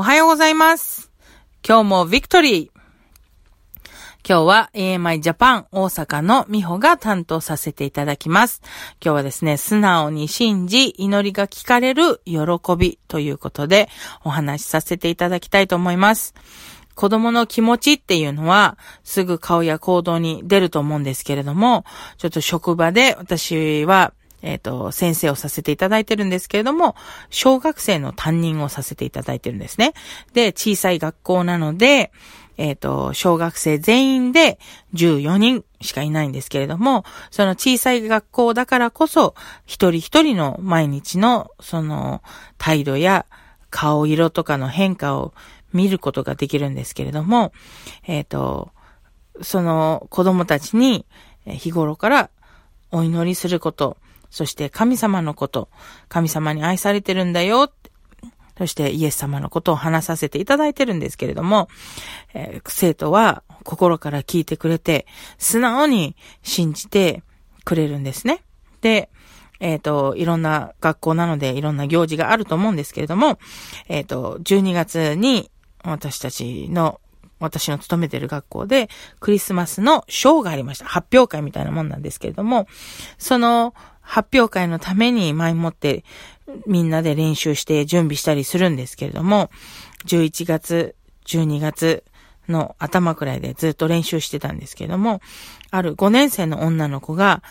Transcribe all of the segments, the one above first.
おはようございます。今日もビクトリー。今日は AMI ジャパン大阪の美穂が担当させていただきます。今日はですね、素直に信じ、祈りが聞かれる喜びということでお話しさせていただきたいと思います。子供の気持ちっていうのは、すぐ顔や行動に出ると思うんですけれども、ちょっと職場で私はえっ、ー、と、先生をさせていただいてるんですけれども、小学生の担任をさせていただいてるんですね。で、小さい学校なので、えっ、ー、と、小学生全員で14人しかいないんですけれども、その小さい学校だからこそ、一人一人の毎日の、その、態度や顔色とかの変化を見ることができるんですけれども、えっ、ー、と、その子供たちに日頃からお祈りすること、そして神様のこと、神様に愛されてるんだよ、そしてイエス様のことを話させていただいてるんですけれども、えー、生徒は心から聞いてくれて、素直に信じてくれるんですね。で、えっ、ー、と、いろんな学校なのでいろんな行事があると思うんですけれども、えっ、ー、と、12月に私たちの私の勤めてる学校でクリスマスのショーがありました。発表会みたいなもんなんですけれども、その発表会のために前もってみんなで練習して準備したりするんですけれども、11月、12月の頭くらいでずっと練習してたんですけれども、ある5年生の女の子が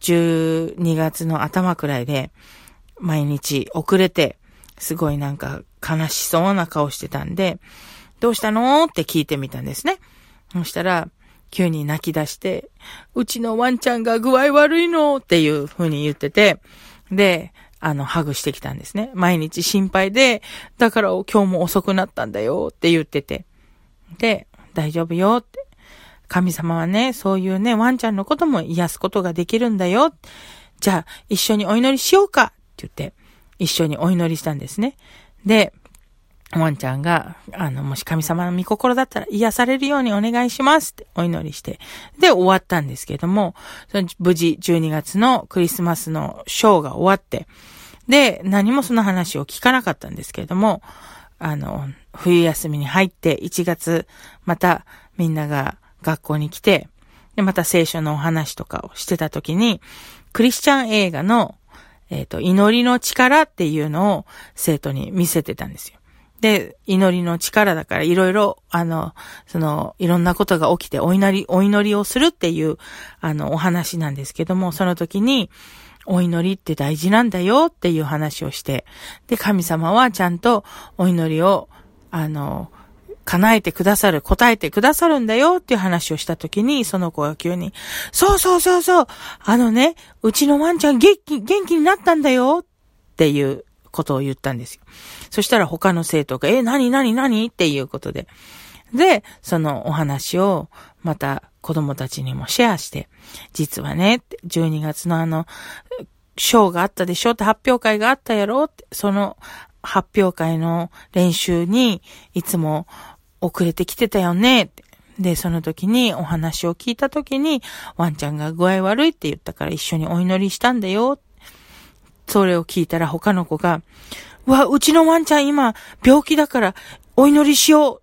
12月の頭くらいで毎日遅れて、すごいなんか悲しそうな顔してたんで、どうしたの？って聞いてみたんですね。そしたら、急に泣き出して、うちのワンちゃんが具合悪いの？っていう風に言ってて、で、あの、ハグしてきたんですね。毎日心配で、だから今日も遅くなったんだよって言ってて。で、大丈夫よって。神様はね、そういうね、ワンちゃんのことも癒すことができるんだよ。じゃあ、一緒にお祈りしようかって言って、一緒にお祈りしたんですね。で、ワンちゃんが、あの、もし神様の御心だったら癒されるようにお願いしますってお祈りして、で、終わったんですけれども、その無事12月のクリスマスのショーが終わって、で、何もその話を聞かなかったんですけれども、あの、冬休みに入って1月、またみんなが学校に来て、で、また聖書のお話とかをしてた時に、クリスチャン映画の、えっ、ー、と、祈りの力っていうのを生徒に見せてたんですよ。で、祈りの力だからいろいろ、あの、その、いろんなことが起きてお祈り、お祈りをするっていう、あの、お話なんですけども、その時に、お祈りって大事なんだよっていう話をして、で、神様はちゃんとお祈りを、あの、叶えてくださる、答えてくださるんだよっていう話をした時に、その子が急に、そうそうそうそう、あのね、うちのワンちゃん元気、元気になったんだよっていうことを言ったんですよ。そしたら他の生徒が、え、なになになにっていうことで。で、そのお話をまた子供たちにもシェアして、実はね、12月のあの、ショーがあったでしょ？って発表会があったやろ？って、その発表会の練習にいつも遅れてきてたよね？って。で、その時にお話を聞いた時に、ワンちゃんが具合悪いって言ったから一緒にお祈りしたんだよ。それを聞いたら他の子が、うわ、うちのワンちゃん今病気だからお祈りしよう。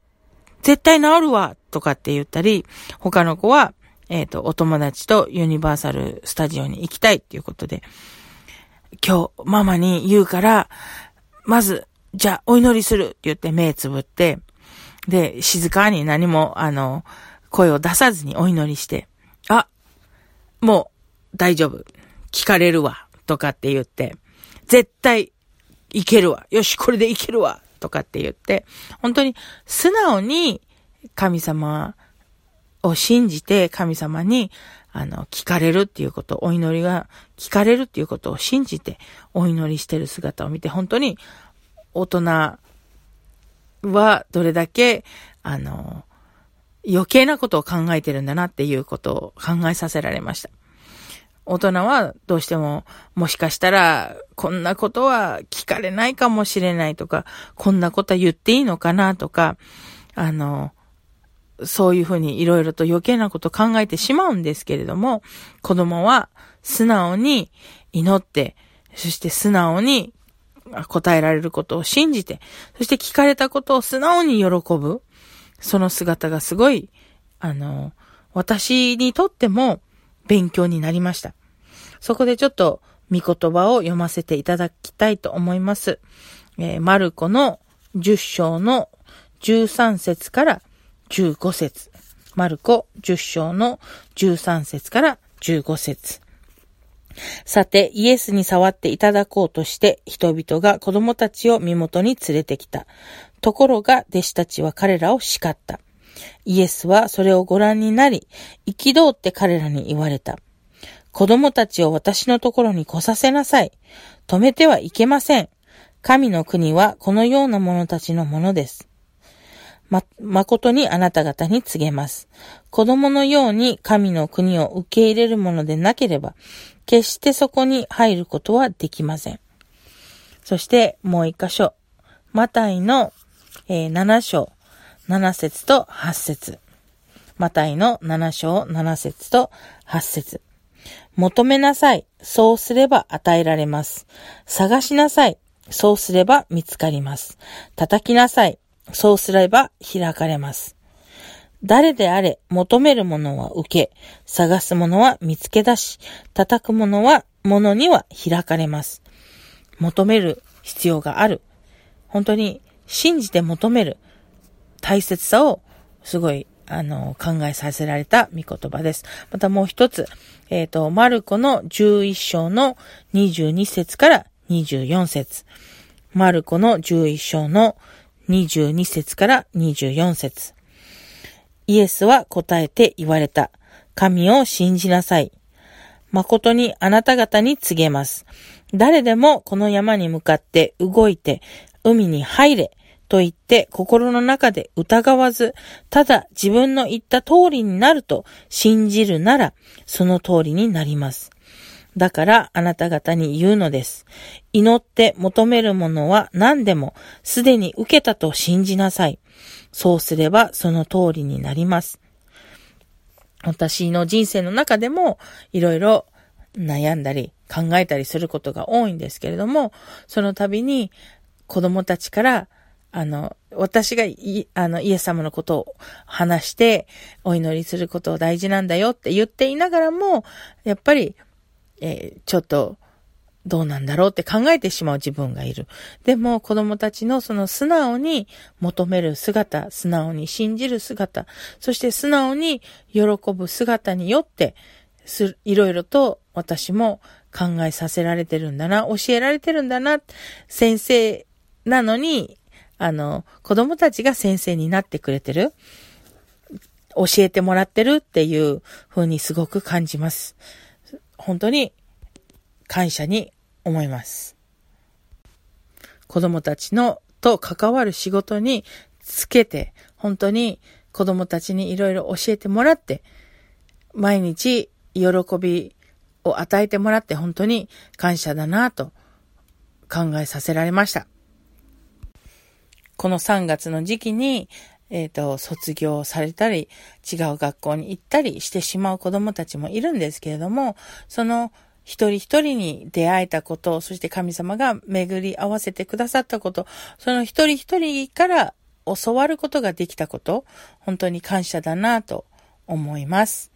絶対治るわ。とかって言ったり、他の子は、えっ、ー、と、お友達とユニバーサルスタジオに行きたいっていうことで、今日ママに言うから、まず、じゃあお祈りするって言って目つぶって、で、静かに何も、あの、声を出さずにお祈りして、あ、もう大丈夫。聞かれるわ。とかって言って、絶対いけるわ。よし、これでいけるわ。とかって言って、本当に素直に神様を信じて神様にあの、聞かれるっていうこと、お祈りが聞かれるっていうことを信じてお祈りしてる姿を見て、本当に大人はどれだけ、あの、余計なことを考えてるんだなっていうことを考えさせられました。大人はどうしても、もしかしたら、こんなことは聞かれないかもしれないとか、こんなことは言っていいのかなとか、あの、そういうふうにいろいろと余計なこと考えてしまうんですけれども、子供は素直に祈って、そして素直に、答えられることを信じて、そして聞かれたことを素直に喜ぶ、その姿がすごい、あの、私にとっても勉強になりました。そこでちょっと見言葉を読ませていただきたいと思います。えー、マルコの10章の13節から15節マルコ10章の13節から15節さて、イエスに触っていただこうとして人々が子供たちを身元に連れてきた。ところが弟子たちは彼らを叱った。イエスはそれをご覧になり、憤って彼らに言われた。子供たちを私のところに来させなさい。止めてはいけません。神の国はこのような者たちのものです。ま、誠にあなた方に告げます。子供のように神の国を受け入れるものでなければ、決してそこに入ることはできません。そしてもう一箇所。マタイの、えー、7章、7節と8節マタイの7章、7節と8節求めなさい。そうすれば与えられます。探しなさい。そうすれば見つかります。叩きなさい。そうすれば開かれます。誰であれ、求めるものは受け、探すものは見つけ出し、叩くものは、ものには開かれます。求める必要がある。本当に信じて求める大切さをすごい、あの、考えさせられた御言葉です。またもう一つ、えっ、ー、と、マルコの11章の22節から24節マルコの11章の22節から24節イエスは答えて言われた。神を信じなさい。誠にあなた方に告げます。誰でもこの山に向かって動いて海に入れと言って心の中で疑わず、ただ自分の言った通りになると信じるならその通りになります。だからあなた方に言うのです。祈って求めるものは何でもすでに受けたと信じなさい。そうすればその通りになります。私の人生の中でもいろいろ悩んだり考えたりすることが多いんですけれども、その度に子供たちからあの、私がい、あの、イエス様のことを話して、お祈りすることを大事なんだよって言っていながらも、やっぱり、えー、ちょっと、どうなんだろうって考えてしまう自分がいる。でも子供たちのその素直に求める姿、素直に信じる姿、そして素直に喜ぶ姿によって、す、いろいろと私も考えさせられてるんだな、教えられてるんだな、先生なのに、あの、子供たちが先生になってくれてる、教えてもらってるっていう風にすごく感じます。本当に感謝に思います。子供たちのと関わる仕事につけて、本当に子供たちにいろいろ教えてもらって、毎日喜びを与えてもらって本当に感謝だなと考えさせられました。この3月の時期に、えっ、ー、と、卒業されたり、違う学校に行ったりしてしまう子供たちもいるんですけれども、その一人一人に出会えたこと、そして神様が巡り合わせてくださったこと、その一人一人から教わることができたこと、本当に感謝だなと思います。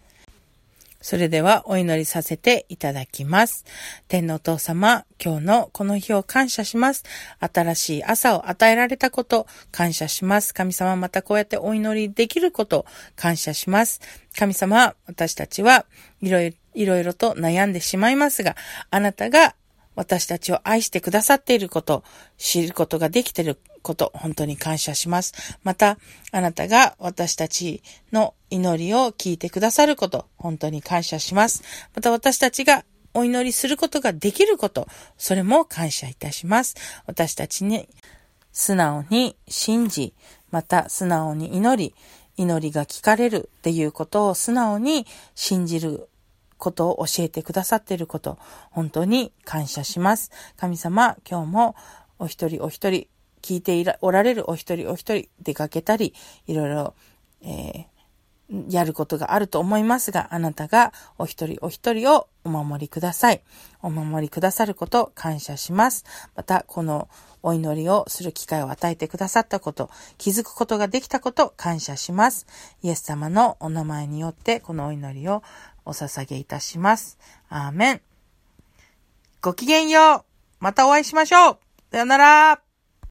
それではお祈りさせていただきます。天のお父様、今日のこの日を感謝します。新しい朝を与えられたこと、感謝します。神様、またこうやってお祈りできること、感謝します。神様、私たちはいろいろと悩んでしまいますが、あなたが私たちを愛してくださっていること、知ることができていること、本当に感謝します。また、あなたが私たちの祈りを聞いてくださること、本当に感謝します。また私たちがお祈りすることができること、それも感謝いたします。私たちに素直に信じ、また素直に祈り、祈りが聞かれるっていうことを素直に信じることを教えてくださっていること、本当に感謝します。神様、今日もお一人お一人聞いていらおられるお一人お一人出かけたり、いろいろ、えー、やることがあると思いますが、あなたがお一人お一人をお守りください。お守りくださること感謝します。また、このお祈りをする機会を与えてくださったこと、気づくことができたこと感謝します。イエス様のお名前によってこのお祈りをお捧げいたします。アーメン。ごきげんよう。またお会いしましょう。さよなら。